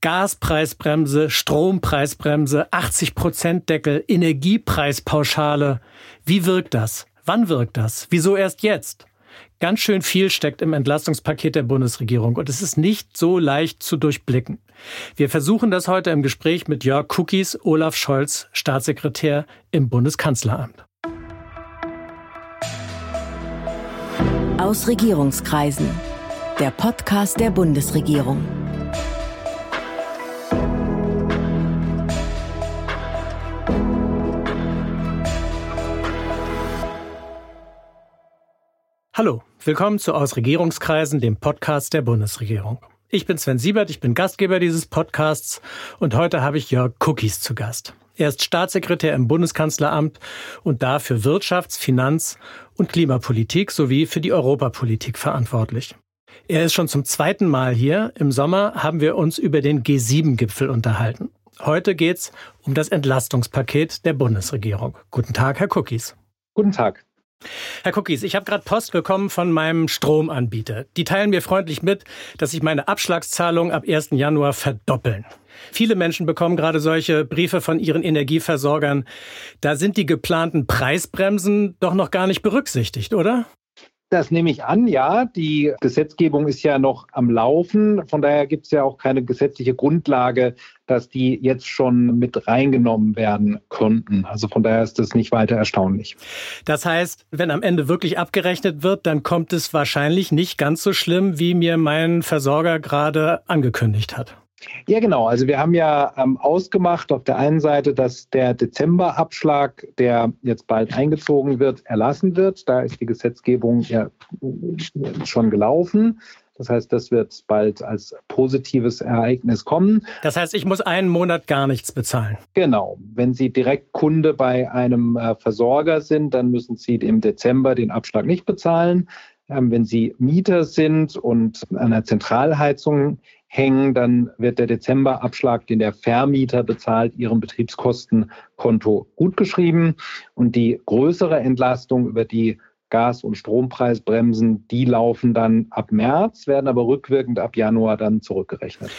Gaspreisbremse, Strompreisbremse, 80% Deckel, Energiepreispauschale. Wie wirkt das? Wann wirkt das? Wieso erst jetzt? Ganz schön viel steckt im Entlastungspaket der Bundesregierung und es ist nicht so leicht zu durchblicken. Wir versuchen das heute im Gespräch mit Jörg Cookies, Olaf Scholz, Staatssekretär im Bundeskanzleramt. Aus Regierungskreisen. Der Podcast der Bundesregierung. Hallo, willkommen zu Aus Regierungskreisen, dem Podcast der Bundesregierung. Ich bin Sven Siebert, ich bin Gastgeber dieses Podcasts und heute habe ich Jörg Cookies zu Gast. Er ist Staatssekretär im Bundeskanzleramt und da für Wirtschafts-, Finanz- und Klimapolitik sowie für die Europapolitik verantwortlich. Er ist schon zum zweiten Mal hier. Im Sommer haben wir uns über den G7-Gipfel unterhalten. Heute geht's um das Entlastungspaket der Bundesregierung. Guten Tag, Herr Cookies. Guten Tag. Herr Cookies, ich habe gerade Post bekommen von meinem Stromanbieter. Die teilen mir freundlich mit, dass sich meine Abschlagszahlungen ab 1. Januar verdoppeln. Viele Menschen bekommen gerade solche Briefe von ihren Energieversorgern. Da sind die geplanten Preisbremsen doch noch gar nicht berücksichtigt, oder? Das nehme ich an, ja. Die Gesetzgebung ist ja noch am Laufen. Von daher gibt es ja auch keine gesetzliche Grundlage, dass die jetzt schon mit reingenommen werden könnten. Also von daher ist das nicht weiter erstaunlich. Das heißt, wenn am Ende wirklich abgerechnet wird, dann kommt es wahrscheinlich nicht ganz so schlimm, wie mir mein Versorger gerade angekündigt hat. Ja, genau. Also wir haben ja ähm, ausgemacht auf der einen Seite, dass der Dezemberabschlag, der jetzt bald eingezogen wird, erlassen wird. Da ist die Gesetzgebung ja schon gelaufen. Das heißt, das wird bald als positives Ereignis kommen. Das heißt, ich muss einen Monat gar nichts bezahlen. Genau. Wenn Sie direkt Kunde bei einem äh, Versorger sind, dann müssen Sie im Dezember den Abschlag nicht bezahlen. Ähm, wenn Sie Mieter sind und an der Zentralheizung hängen, dann wird der Dezemberabschlag, den der Vermieter bezahlt, ihrem Betriebskostenkonto gutgeschrieben. Und die größere Entlastung über die Gas- und Strompreisbremsen, die laufen dann ab März, werden aber rückwirkend ab Januar dann zurückgerechnet.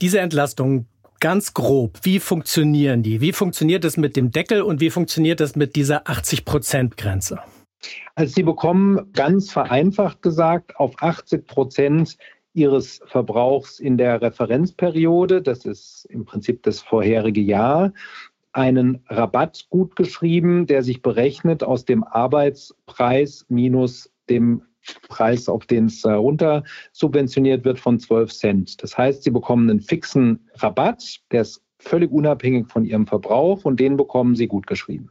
Diese Entlastung ganz grob, wie funktionieren die? Wie funktioniert es mit dem Deckel und wie funktioniert es mit dieser 80-Prozent-Grenze? Also Sie bekommen ganz vereinfacht gesagt auf 80 Prozent ihres Verbrauchs in der Referenzperiode, das ist im Prinzip das vorherige Jahr, einen Rabatt gutgeschrieben, der sich berechnet aus dem Arbeitspreis minus dem Preis, auf den es runter subventioniert wird, von 12 Cent. Das heißt, Sie bekommen einen fixen Rabatt, der ist völlig unabhängig von Ihrem Verbrauch und den bekommen Sie gut geschrieben.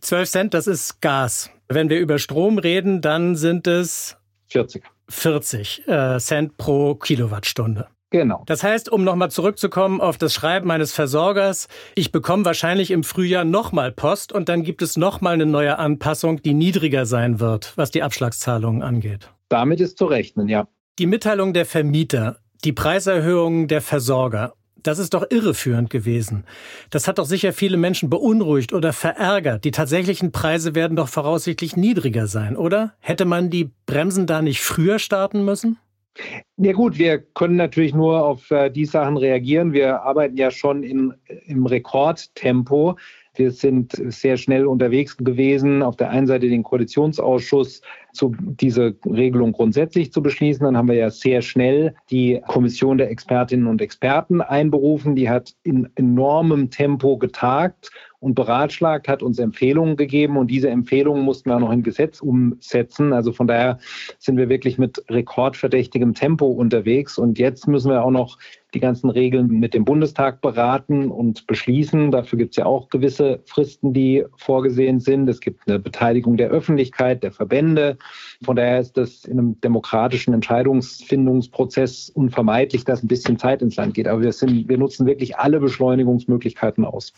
12 Cent, das ist Gas. Wenn wir über Strom reden, dann sind es 40. 40 äh, Cent pro Kilowattstunde. Genau. Das heißt, um nochmal zurückzukommen auf das Schreiben meines Versorgers, ich bekomme wahrscheinlich im Frühjahr nochmal Post und dann gibt es nochmal eine neue Anpassung, die niedriger sein wird, was die Abschlagszahlungen angeht. Damit ist zu rechnen, ja. Die Mitteilung der Vermieter, die Preiserhöhungen der Versorger das ist doch irreführend gewesen. Das hat doch sicher viele Menschen beunruhigt oder verärgert. Die tatsächlichen Preise werden doch voraussichtlich niedriger sein, oder? Hätte man die Bremsen da nicht früher starten müssen? Ja gut, wir können natürlich nur auf äh, die Sachen reagieren. Wir arbeiten ja schon in, im Rekordtempo. Wir sind sehr schnell unterwegs gewesen, auf der einen Seite den Koalitionsausschuss zu diese Regelung grundsätzlich zu beschließen. Dann haben wir ja sehr schnell die Kommission der Expertinnen und Experten einberufen. Die hat in enormem Tempo getagt und beratschlagt, hat uns Empfehlungen gegeben und diese Empfehlungen mussten wir noch in Gesetz umsetzen. Also von daher sind wir wirklich mit rekordverdächtigem Tempo unterwegs und jetzt müssen wir auch noch die ganzen Regeln mit dem Bundestag beraten und beschließen. Dafür gibt es ja auch gewisse Fristen, die vorgesehen sind. Es gibt eine Beteiligung der Öffentlichkeit, der Verbände. Von daher ist das in einem demokratischen Entscheidungsfindungsprozess unvermeidlich, dass ein bisschen Zeit ins Land geht. Aber wir, sind, wir nutzen wirklich alle Beschleunigungsmöglichkeiten aus.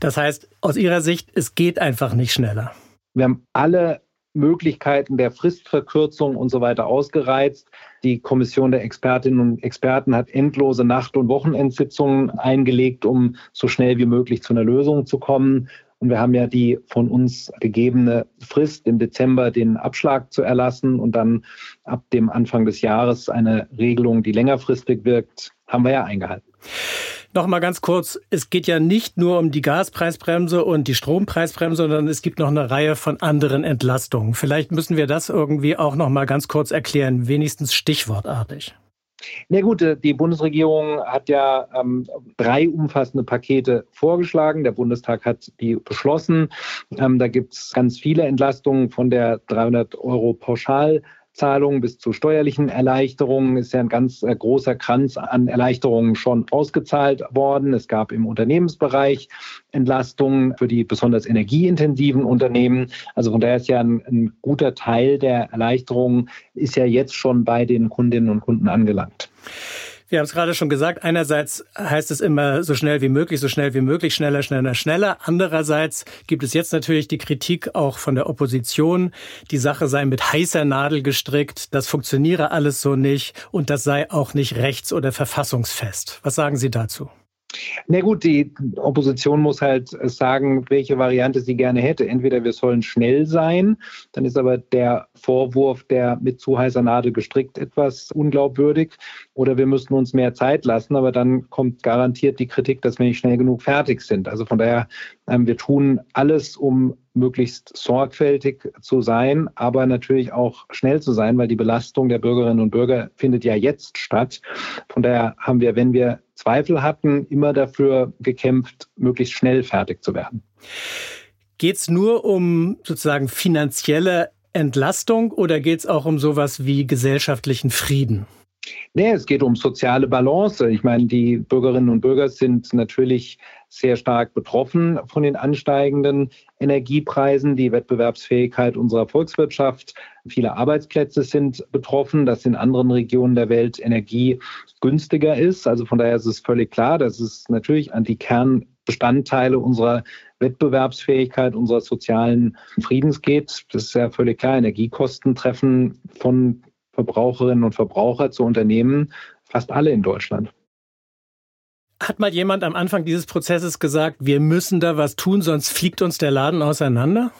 Das heißt, aus Ihrer Sicht, es geht einfach nicht schneller. Wir haben alle Möglichkeiten der Fristverkürzung und so weiter ausgereizt. Die Kommission der Expertinnen und Experten hat endlose Nacht- und Wochenendsitzungen eingelegt, um so schnell wie möglich zu einer Lösung zu kommen. Und wir haben ja die von uns gegebene Frist im Dezember den Abschlag zu erlassen und dann ab dem Anfang des Jahres eine Regelung, die längerfristig wirkt, haben wir ja eingehalten. Noch mal ganz kurz, es geht ja nicht nur um die Gaspreisbremse und die Strompreisbremse, sondern es gibt noch eine Reihe von anderen Entlastungen. Vielleicht müssen wir das irgendwie auch noch mal ganz kurz erklären, wenigstens stichwortartig. Na gut, äh, die Bundesregierung hat ja ähm, drei umfassende Pakete vorgeschlagen. Der Bundestag hat die beschlossen. Ähm, da gibt es ganz viele Entlastungen von der 300 Euro Pauschal. Zahlungen bis zu steuerlichen Erleichterungen ist ja ein ganz äh, großer Kranz an Erleichterungen schon ausgezahlt worden. Es gab im Unternehmensbereich Entlastungen für die besonders energieintensiven Unternehmen. Also von daher ist ja ein, ein guter Teil der Erleichterungen ist ja jetzt schon bei den Kundinnen und Kunden angelangt. Wir haben es gerade schon gesagt, einerseits heißt es immer so schnell wie möglich, so schnell wie möglich, schneller, schneller, schneller. Andererseits gibt es jetzt natürlich die Kritik auch von der Opposition, die Sache sei mit heißer Nadel gestrickt, das funktioniere alles so nicht und das sei auch nicht rechts- oder verfassungsfest. Was sagen Sie dazu? Na gut, die Opposition muss halt sagen, welche Variante sie gerne hätte. Entweder wir sollen schnell sein, dann ist aber der Vorwurf, der mit zu heißer Nadel gestrickt, etwas unglaubwürdig, oder wir müssten uns mehr Zeit lassen, aber dann kommt garantiert die Kritik, dass wir nicht schnell genug fertig sind. Also von daher, ähm, wir tun alles, um möglichst sorgfältig zu sein, aber natürlich auch schnell zu sein, weil die Belastung der Bürgerinnen und Bürger findet ja jetzt statt. Von daher haben wir, wenn wir Zweifel hatten, immer dafür gekämpft, möglichst schnell fertig zu werden. Geht es nur um sozusagen finanzielle Entlastung oder geht es auch um sowas wie gesellschaftlichen Frieden? Nee, es geht um soziale Balance. Ich meine, die Bürgerinnen und Bürger sind natürlich sehr stark betroffen von den ansteigenden Energiepreisen, die Wettbewerbsfähigkeit unserer Volkswirtschaft. Viele Arbeitsplätze sind betroffen, dass in anderen Regionen der Welt Energie günstiger ist. Also von daher ist es völlig klar, dass es natürlich an die Kernbestandteile unserer Wettbewerbsfähigkeit, unserer sozialen Friedens geht. Das ist ja völlig klar. Energiekosten treffen von Verbraucherinnen und Verbraucher zu Unternehmen fast alle in Deutschland. Hat mal jemand am Anfang dieses Prozesses gesagt, wir müssen da was tun, sonst fliegt uns der Laden auseinander?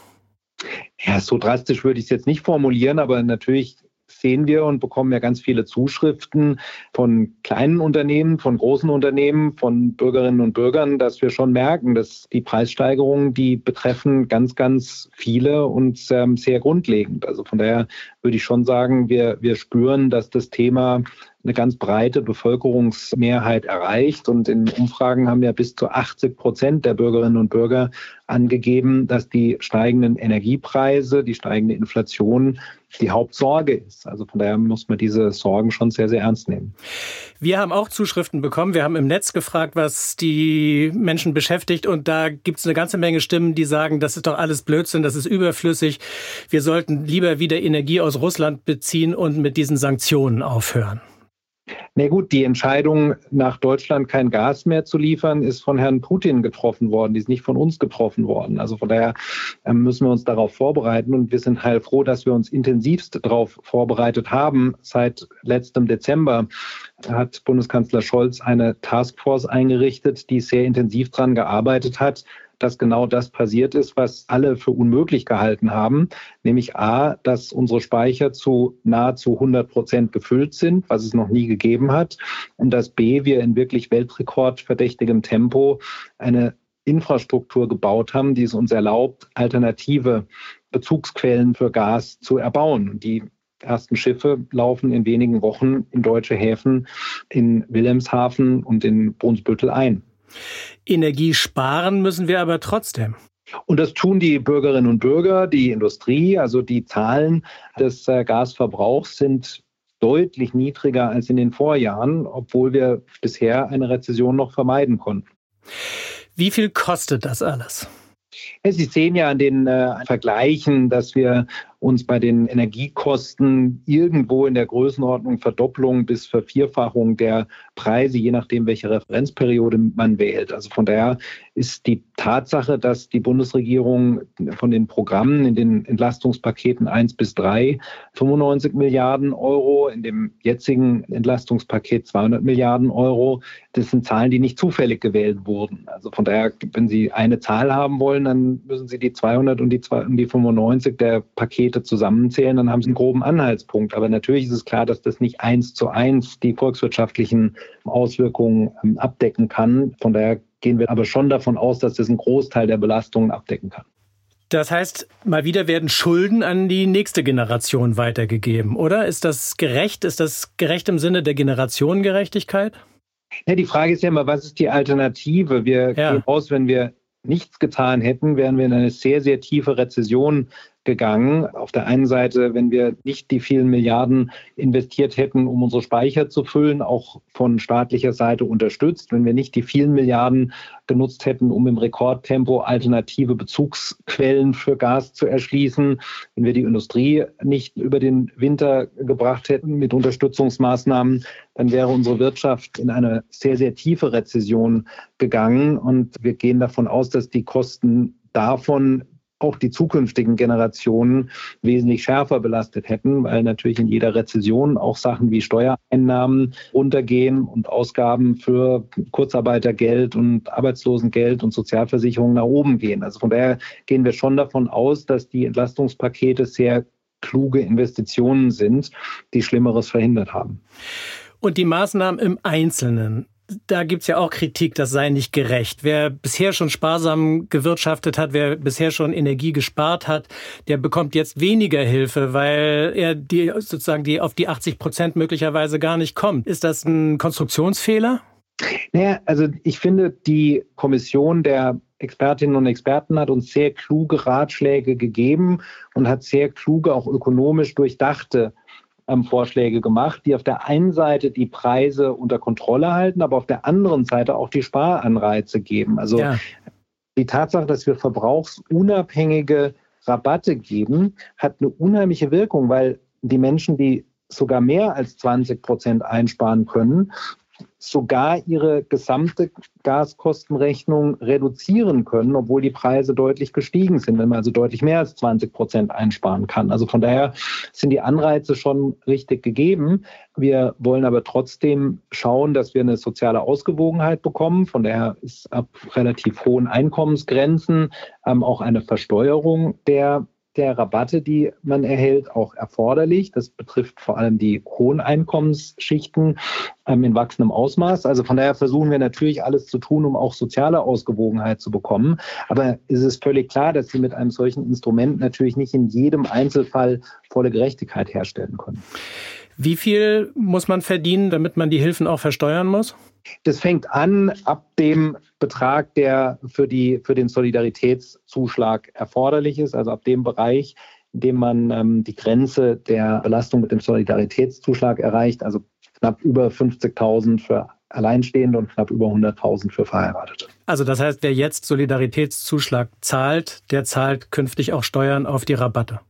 Ja, so drastisch würde ich es jetzt nicht formulieren, aber natürlich sehen wir und bekommen ja ganz viele Zuschriften von kleinen Unternehmen, von großen Unternehmen, von Bürgerinnen und Bürgern, dass wir schon merken, dass die Preissteigerungen, die betreffen ganz, ganz viele und ähm, sehr grundlegend. Also von daher würde ich schon sagen, wir, wir spüren, dass das Thema eine ganz breite Bevölkerungsmehrheit erreicht. Und in Umfragen haben ja bis zu 80 Prozent der Bürgerinnen und Bürger angegeben, dass die steigenden Energiepreise, die steigende Inflation die Hauptsorge ist. Also von daher muss man diese Sorgen schon sehr, sehr ernst nehmen. Wir haben auch Zuschriften bekommen. Wir haben im Netz gefragt, was die Menschen beschäftigt. Und da gibt es eine ganze Menge Stimmen, die sagen, das ist doch alles Blödsinn, das ist überflüssig. Wir sollten lieber wieder Energie aus Russland beziehen und mit diesen Sanktionen aufhören. Na gut, die Entscheidung, nach Deutschland kein Gas mehr zu liefern, ist von Herrn Putin getroffen worden. Die ist nicht von uns getroffen worden. Also von daher ähm, müssen wir uns darauf vorbereiten. Und wir sind heilfroh, dass wir uns intensivst darauf vorbereitet haben. Seit letztem Dezember hat Bundeskanzler Scholz eine Taskforce eingerichtet, die sehr intensiv daran gearbeitet hat, dass genau das passiert ist, was alle für unmöglich gehalten haben, nämlich A, dass unsere Speicher zu nahezu 100 Prozent gefüllt sind, was es noch nie gegeben hat, und dass B, wir in wirklich weltrekordverdächtigem Tempo eine Infrastruktur gebaut haben, die es uns erlaubt, alternative Bezugsquellen für Gas zu erbauen. Die ersten Schiffe laufen in wenigen Wochen in deutsche Häfen in Wilhelmshaven und in Brunsbüttel ein. Energie sparen müssen wir aber trotzdem. Und das tun die Bürgerinnen und Bürger, die Industrie. Also die Zahlen des äh, Gasverbrauchs sind deutlich niedriger als in den Vorjahren, obwohl wir bisher eine Rezession noch vermeiden konnten. Wie viel kostet das alles? Sie sehen ja an den äh, Vergleichen, dass wir uns bei den Energiekosten irgendwo in der Größenordnung Verdopplung bis Vervierfachung der Preise, je nachdem, welche Referenzperiode man wählt. Also von daher ist die Tatsache, dass die Bundesregierung von den Programmen in den Entlastungspaketen 1 bis 3 95 Milliarden Euro, in dem jetzigen Entlastungspaket 200 Milliarden Euro, das sind Zahlen, die nicht zufällig gewählt wurden. Also von daher, wenn Sie eine Zahl haben wollen, dann müssen Sie die 200 und die, 2, und die 95 der Pakete Pakete zusammenzählen, dann haben sie einen groben Anhaltspunkt. Aber natürlich ist es klar, dass das nicht eins zu eins die volkswirtschaftlichen Auswirkungen ähm, abdecken kann. Von daher gehen wir aber schon davon aus, dass das einen Großteil der Belastungen abdecken kann. Das heißt, mal wieder werden Schulden an die nächste Generation weitergegeben, oder? Ist das gerecht? Ist das gerecht im Sinne der Generationengerechtigkeit? Ja, die Frage ist ja immer, was ist die Alternative? Wir ja. gehen aus, wenn wir nichts getan hätten, wären wir in eine sehr, sehr tiefe Rezession gegangen. Auf der einen Seite, wenn wir nicht die vielen Milliarden investiert hätten, um unsere Speicher zu füllen, auch von staatlicher Seite unterstützt, wenn wir nicht die vielen Milliarden genutzt hätten, um im Rekordtempo alternative Bezugsquellen für Gas zu erschließen, wenn wir die Industrie nicht über den Winter gebracht hätten mit Unterstützungsmaßnahmen, dann wäre unsere Wirtschaft in eine sehr, sehr tiefe Rezession gegangen. Und wir gehen davon aus, dass die Kosten davon auch die zukünftigen Generationen wesentlich schärfer belastet hätten, weil natürlich in jeder Rezession auch Sachen wie Steuereinnahmen runtergehen und Ausgaben für Kurzarbeitergeld und Arbeitslosengeld und Sozialversicherung nach oben gehen. Also von daher gehen wir schon davon aus, dass die Entlastungspakete sehr kluge Investitionen sind, die Schlimmeres verhindert haben. Und die Maßnahmen im Einzelnen, da gibt's ja auch Kritik, das sei nicht gerecht. Wer bisher schon sparsam gewirtschaftet hat, wer bisher schon Energie gespart hat, der bekommt jetzt weniger Hilfe, weil er die sozusagen die auf die 80 Prozent möglicherweise gar nicht kommt. Ist das ein Konstruktionsfehler? Naja, also ich finde, die Kommission der Expertinnen und Experten hat uns sehr kluge Ratschläge gegeben und hat sehr kluge, auch ökonomisch durchdachte ähm, Vorschläge gemacht, die auf der einen Seite die Preise unter Kontrolle halten, aber auf der anderen Seite auch die Sparanreize geben. Also ja. die Tatsache, dass wir verbrauchsunabhängige Rabatte geben, hat eine unheimliche Wirkung, weil die Menschen, die sogar mehr als 20 Prozent einsparen können, sogar ihre gesamte Gaskostenrechnung reduzieren können, obwohl die Preise deutlich gestiegen sind, wenn man also deutlich mehr als 20 Prozent einsparen kann. Also von daher sind die Anreize schon richtig gegeben. Wir wollen aber trotzdem schauen, dass wir eine soziale Ausgewogenheit bekommen. Von daher ist ab relativ hohen Einkommensgrenzen ähm, auch eine Versteuerung der der Rabatte, die man erhält, auch erforderlich. Das betrifft vor allem die hohen Einkommensschichten ähm, in wachsendem Ausmaß. Also von daher versuchen wir natürlich alles zu tun, um auch soziale Ausgewogenheit zu bekommen. Aber es ist völlig klar, dass Sie mit einem solchen Instrument natürlich nicht in jedem Einzelfall volle Gerechtigkeit herstellen können. Wie viel muss man verdienen, damit man die Hilfen auch versteuern muss? Das fängt an ab dem Betrag, der für, die, für den Solidaritätszuschlag erforderlich ist, also ab dem Bereich, in dem man ähm, die Grenze der Belastung mit dem Solidaritätszuschlag erreicht, also knapp über 50.000 für Alleinstehende und knapp über 100.000 für Verheiratete. Also das heißt, wer jetzt Solidaritätszuschlag zahlt, der zahlt künftig auch Steuern auf die Rabatte.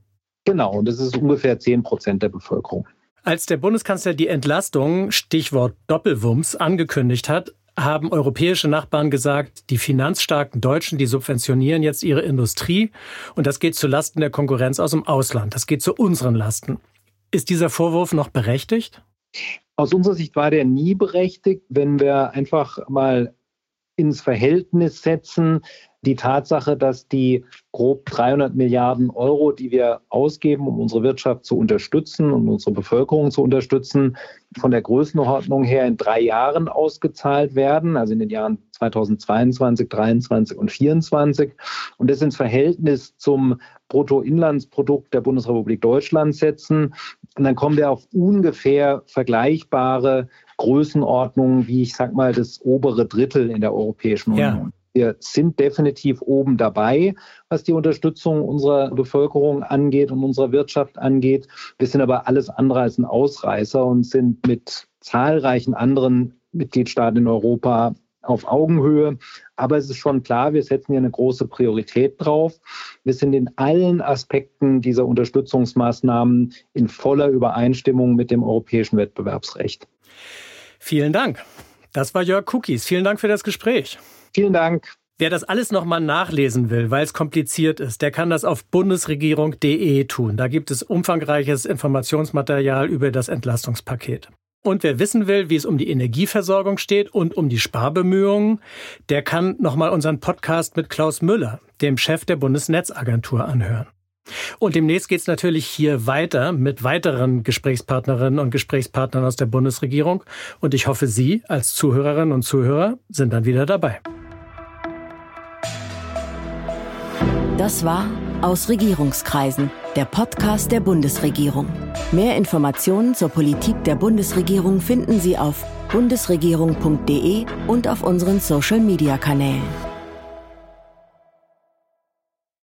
Genau, und das ist ungefähr 10 Prozent der Bevölkerung. Als der Bundeskanzler die Entlastung, Stichwort Doppelwumms, angekündigt hat, haben europäische Nachbarn gesagt, die finanzstarken Deutschen, die subventionieren jetzt ihre Industrie und das geht zu Lasten der Konkurrenz aus dem Ausland. Das geht zu unseren Lasten. Ist dieser Vorwurf noch berechtigt? Aus unserer Sicht war der nie berechtigt, wenn wir einfach mal ins Verhältnis setzen, die Tatsache, dass die grob 300 Milliarden Euro, die wir ausgeben, um unsere Wirtschaft zu unterstützen und unsere Bevölkerung zu unterstützen, von der Größenordnung her in drei Jahren ausgezahlt werden, also in den Jahren 2022, 2023 und 2024. Und das ins Verhältnis zum Bruttoinlandsprodukt der Bundesrepublik Deutschland setzen. Und dann kommen wir auf ungefähr vergleichbare Größenordnungen, wie ich sag mal das obere Drittel in der Europäischen Union. Ja. Wir sind definitiv oben dabei, was die Unterstützung unserer Bevölkerung angeht und unserer Wirtschaft angeht. Wir sind aber alles andere als ein Ausreißer und sind mit zahlreichen anderen Mitgliedstaaten in Europa auf Augenhöhe. Aber es ist schon klar, wir setzen hier eine große Priorität drauf. Wir sind in allen Aspekten dieser Unterstützungsmaßnahmen in voller Übereinstimmung mit dem europäischen Wettbewerbsrecht. Vielen Dank. Das war Jörg Cookies. Vielen Dank für das Gespräch. Vielen Dank. Wer das alles nochmal nachlesen will, weil es kompliziert ist, der kann das auf bundesregierung.de tun. Da gibt es umfangreiches Informationsmaterial über das Entlastungspaket. Und wer wissen will, wie es um die Energieversorgung steht und um die Sparbemühungen, der kann nochmal unseren Podcast mit Klaus Müller, dem Chef der Bundesnetzagentur, anhören. Und demnächst geht es natürlich hier weiter mit weiteren Gesprächspartnerinnen und Gesprächspartnern aus der Bundesregierung. Und ich hoffe, Sie als Zuhörerinnen und Zuhörer sind dann wieder dabei. Das war aus Regierungskreisen, der Podcast der Bundesregierung. Mehr Informationen zur Politik der Bundesregierung finden Sie auf bundesregierung.de und auf unseren Social-Media-Kanälen.